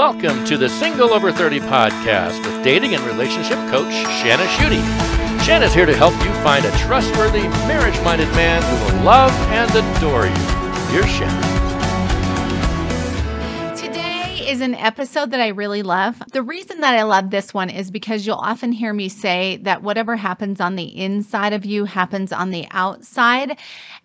Welcome to the Single Over 30 podcast with dating and relationship coach Shanna Schutte. Shanna's here to help you find a trustworthy, marriage minded man who will love and adore you. Here's Shanna. Is an episode that I really love. The reason that I love this one is because you'll often hear me say that whatever happens on the inside of you happens on the outside.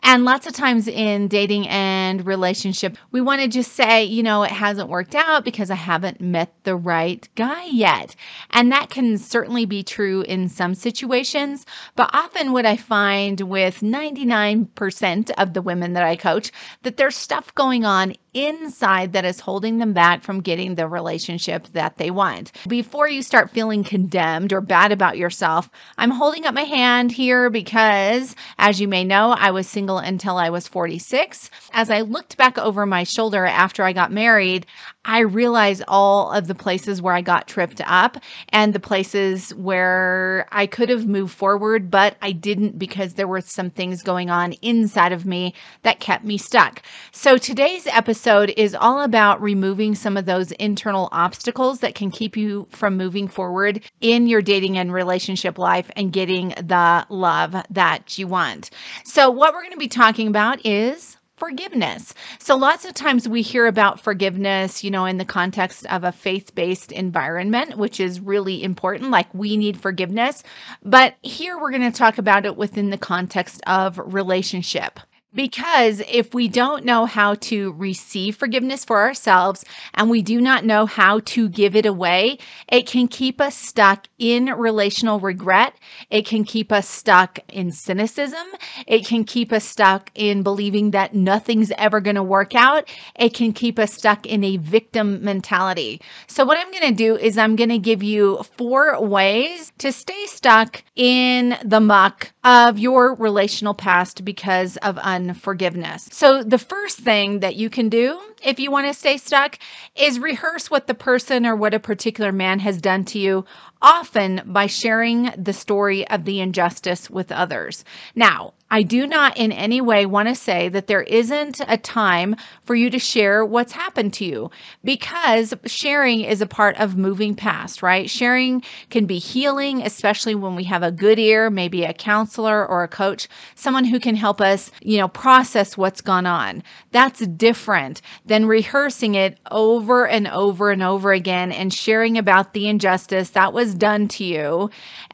And lots of times in dating and relationship, we want to just say, you know, it hasn't worked out because I haven't met the right guy yet. And that can certainly be true in some situations. But often what I find with 99% of the women that I coach, that there's stuff going on inside that is holding them back from getting the relationship that they want. Before you start feeling condemned or bad about yourself, I'm holding up my hand here because, as you may know, I was single until I was 46. As I looked back over my shoulder after I got married, I realized all of the places where I got tripped up and the places where I could have moved forward, but I didn't because there were some things going on inside of me that kept me stuck. So today's episode is all about removing some of those internal obstacles that can keep you from moving forward in your dating and relationship life and getting the love that you want. So what we're going to be talking about is forgiveness. So lots of times we hear about forgiveness, you know, in the context of a faith-based environment, which is really important, like we need forgiveness. But here we're going to talk about it within the context of relationship. Because if we don't know how to receive forgiveness for ourselves and we do not know how to give it away, it can keep us stuck in relational regret. It can keep us stuck in cynicism. It can keep us stuck in believing that nothing's ever going to work out. It can keep us stuck in a victim mentality. So, what I'm going to do is I'm going to give you four ways to stay stuck in the muck of your relational past because of unforgiveness. So, the first thing that you can do if you want to stay stuck is rehearse what the person or what a particular man has done to you often by sharing the story of the injustice with others. Now, I do not in any way want to say that there isn't a time for you to share what's happened to you because sharing is a part of moving past, right? Sharing can be healing, especially when we have a good ear, maybe a counselor or a coach, someone who can help us, you know, process what's gone on. That's different than rehearsing it over and over and over again and sharing about the injustice that was done to you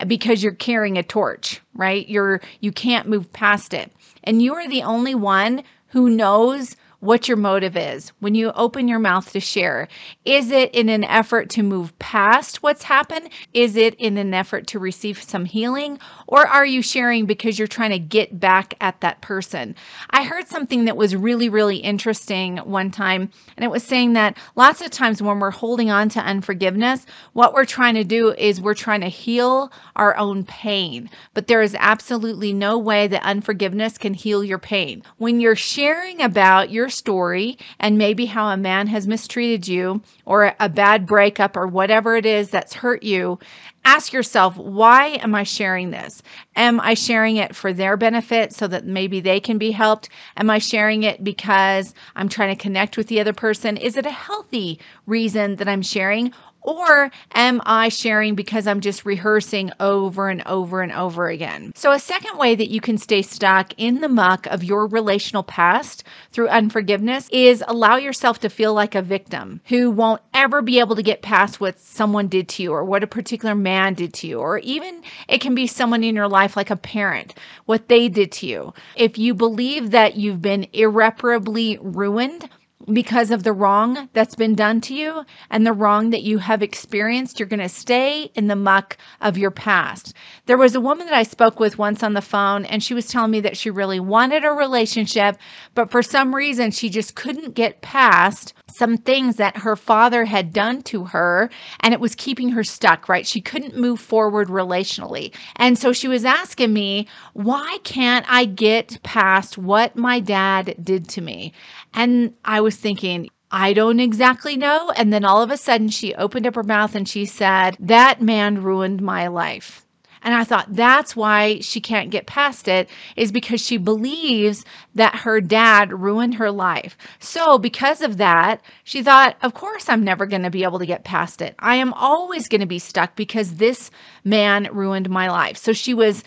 because you're carrying a torch, right? You're you can't move past it. And you are the only one who knows what your motive is when you open your mouth to share. Is it in an effort to move past what's happened? Is it in an effort to receive some healing? Or are you sharing because you're trying to get back at that person? I heard something that was really, really interesting one time, and it was saying that lots of times when we're holding on to unforgiveness, what we're trying to do is we're trying to heal our own pain. But there is absolutely no way that unforgiveness can heal your pain. When you're sharing about your story and maybe how a man has mistreated you or a bad breakup or whatever it is that's hurt you, ask yourself, why am I sharing this? Am I sharing it for their benefit so that maybe they can be helped? Am I sharing it because I'm trying to connect with the other person? Is it a healthy reason that I'm sharing? Or am I sharing because I'm just rehearsing over and over and over again? So, a second way that you can stay stuck in the muck of your relational past through unforgiveness is allow yourself to feel like a victim who won't ever be able to get past what someone did to you or what a particular man did to you, or even it can be someone in your life like a parent, what they did to you. If you believe that you've been irreparably ruined, because of the wrong that's been done to you and the wrong that you have experienced, you're going to stay in the muck of your past. There was a woman that I spoke with once on the phone, and she was telling me that she really wanted a relationship, but for some reason, she just couldn't get past some things that her father had done to her, and it was keeping her stuck, right? She couldn't move forward relationally. And so she was asking me, why can't I get past what my dad did to me? And I was thinking, I don't exactly know. And then all of a sudden, she opened up her mouth and she said, That man ruined my life. And I thought that's why she can't get past it is because she believes that her dad ruined her life. So, because of that, she thought, of course, I'm never going to be able to get past it. I am always going to be stuck because this man ruined my life. So, she was,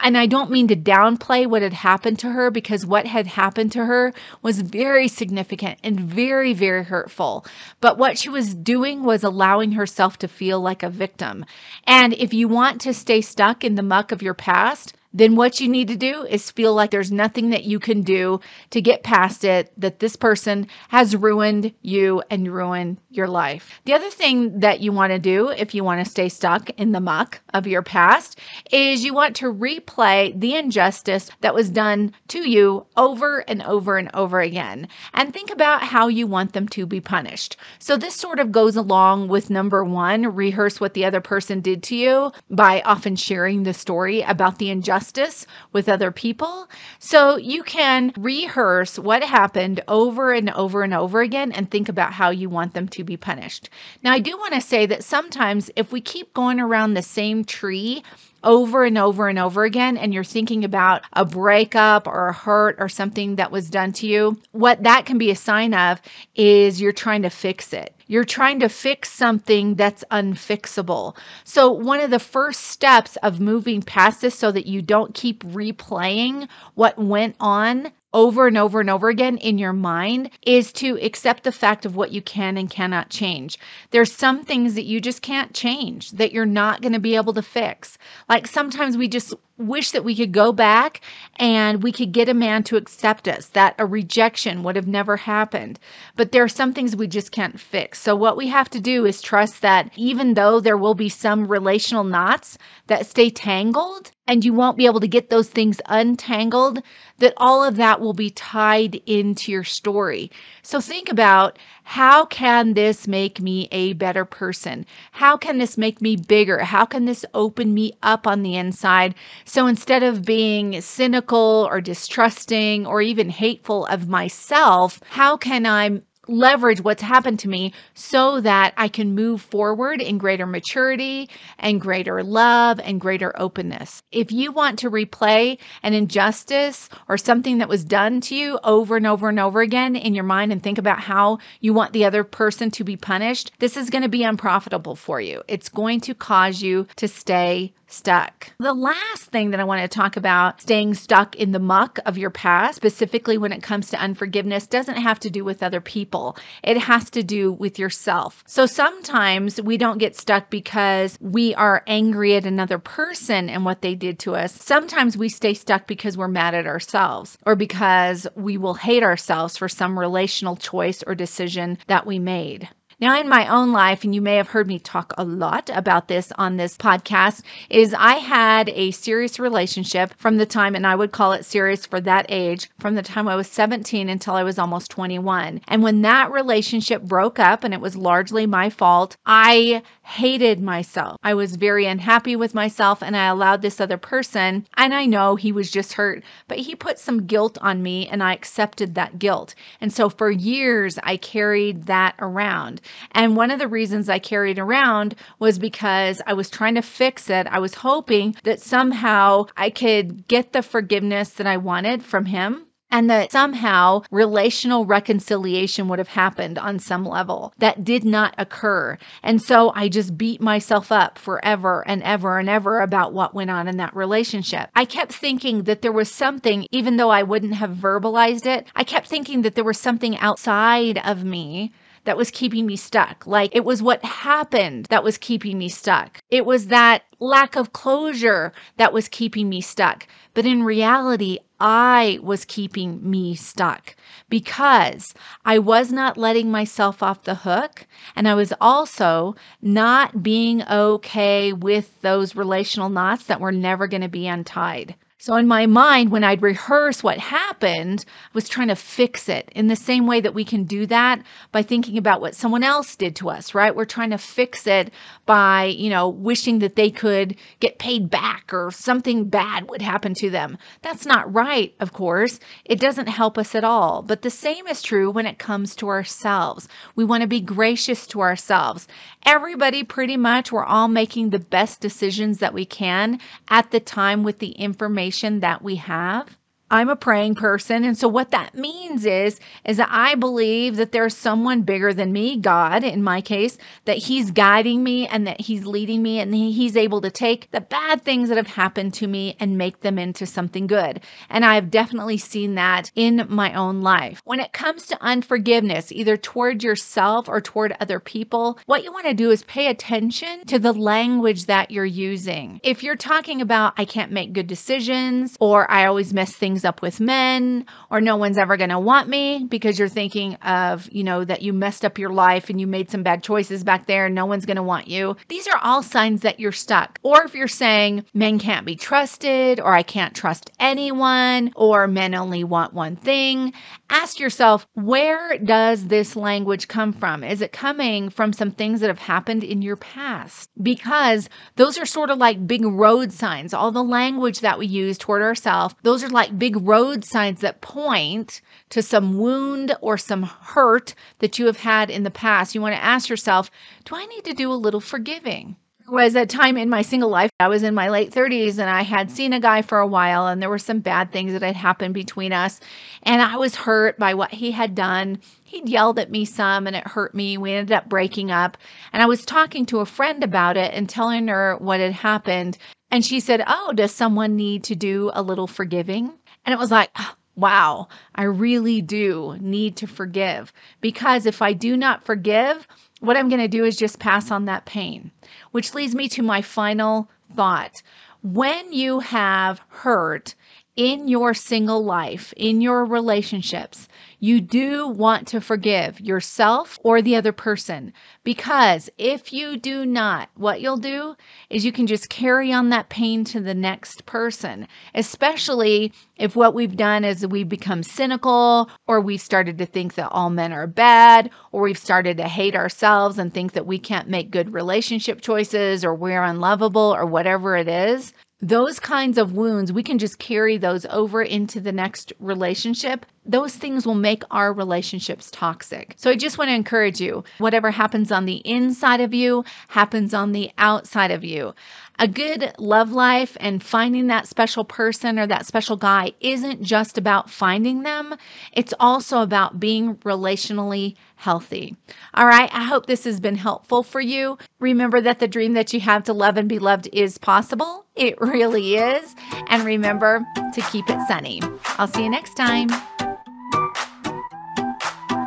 and I don't mean to downplay what had happened to her because what had happened to her was very significant and very, very hurtful. But what she was doing was allowing herself to feel like a victim. And if you want to stay stuck in the muck of your past, then what you need to do is feel like there's nothing that you can do to get past it, that this person has ruined you and ruined your life. The other thing that you want to do if you want to stay stuck in the muck of your past is you want to replay the injustice that was done to you over and over and over again and think about how you want them to be punished. So this sort of goes along with number one, rehearse what the other person did to you by often sharing the story about the injustice justice with other people. So you can rehearse what happened over and over and over again and think about how you want them to be punished. Now, I do want to say that sometimes if we keep going around the same tree, over and over and over again and you're thinking about a breakup or a hurt or something that was done to you, what that can be a sign of is you're trying to fix it. You're trying to fix something that's unfixable. So, one of the first steps of moving past this so that you don't keep replaying what went on over and over and over again in your mind is to accept the fact of what you can and cannot change. There's some things that you just can't change that you're not going to be able to fix. Like sometimes we just wish that we could go back and we could get a man to accept us, that a rejection would have never happened. But there are some things we just can't fix. So, what we have to do is trust that even though there will be some relational knots that stay tangled and you won't be able to get those things untangled, that all of that will be tied into your story. So, think about how can this make me a better person? How can this make me bigger? How can this open me up on the inside? So instead of being cynical or distrusting or even hateful of myself, how can I leverage what's happened to me so that I can move forward in greater maturity and greater love and greater openness. If you want to replay an injustice or something that was done to you over and over and over again in your mind and think about how you want the other person to be punished, this is going to be unprofitable for you. It's going to cause you to stay stuck. The last thing that I want to talk about, staying stuck in the muck of your past, specifically when it comes to unforgiveness, doesn't have to do with other people. It has to do with yourself. So sometimes we don't get stuck because we are angry at another person and what they did to us. Sometimes we stay stuck because we're mad at ourselves or because we will hate ourselves for some relational choice or decision that we made. Now, in my own life, and you may have heard me talk a lot about this on this podcast, is I had a serious relationship from the time, and I would call it serious for that age, from the time I was 17 until I was almost 21. And when that relationship broke up, and it was largely my fault, I hated myself. I was very unhappy with myself, and I allowed this other person, and I know he was just hurt, but he put some guilt on me, and I accepted that guilt. And so for years, I carried that around. And one of the reasons I carried around was because I was trying to fix it. I was hoping that somehow I could get the forgiveness that I wanted from him and that somehow relational reconciliation would have happened on some level. That did not occur. And so I just beat myself up forever and ever and ever about what went on in that relationship. I kept thinking that there was something, even though I wouldn't have verbalized it, I kept thinking that there was something outside of me that was keeping me stuck. Like it was what happened that was keeping me stuck. It was that lack of closure that was keeping me stuck. But in reality, I was keeping me stuck because I was not letting myself off the hook. And I was also not being okay with those relational knots that were never going to be untied. So, in my mind, when I'd rehearse what happened, I was trying to fix it in the same way that we can do that by thinking about what someone else did to us, right? We're trying to fix it by, you know, wishing that they could get paid back or something bad would happen to them. That's not right, of course. It doesn't help us at all. But the same is true when it comes to ourselves. We want to be gracious to ourselves. Everybody, pretty much, we're all making the best decisions that we can at the time with the information that we have. I'm a praying person. And so what that means is, is that I believe that there's someone bigger than me, God, in my case, that he's guiding me and that he's leading me and he's able to take the bad things that have happened to me and make them into something good. And I've definitely seen that in my own life. When it comes to unforgiveness, either toward yourself or toward other people, what you want to do is pay attention to the language that you're using. If you're talking about, I can't make good decisions or I always mess things things up with men or no one's ever going to want me because you're thinking of, you know, that you messed up your life and you made some bad choices back there and no one's going to want you. These are all signs that you're stuck. Or if you're saying men can't be trusted or I can't trust anyone or men only want one thing, ask yourself, where does this language come from? Is it coming from some things that have happened in your past? Because those are sort of like big road signs. All the language that we use toward ourselves, those are like big big road signs that point to some wound or some hurt that you have had in the past. You want to ask yourself, do I need to do a little forgiving? was a time in my single life. I was in my late 30s and I had seen a guy for a while and there were some bad things that had happened between us and I was hurt by what he had done. He'd yelled at me some and it hurt me. We ended up breaking up and I was talking to a friend about it and telling her what had happened and she said, "Oh, does someone need to do a little forgiving?" And it was like, wow, I really do need to forgive because if I do not forgive, what I'm going to do is just pass on that pain, which leads me to my final thought. When you have hurt in your single life, in your relationships, you do want to forgive yourself or the other person. Because if you do not, what you'll do is you can just carry on that pain to the next person, especially if what we've done is we've become cynical or we've started to think that all men are bad or we've started to hate ourselves and think that we can't make good relationship choices or we're unlovable or whatever it is those kinds of wounds, we can just carry those over into the next relationship. Those things will make our relationships toxic. So I just want to encourage you whatever happens on the inside of you happens on the outside of you. A good love life and finding that special person or that special guy isn't just about finding them, it's also about being relationally healthy. All right, I hope this has been helpful for you. Remember that the dream that you have to love and be loved is possible. It really is. And remember to keep it sunny. I'll see you next time.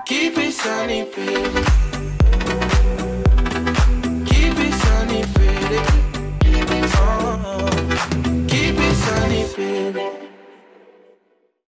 Keep it sunny, baby. feel.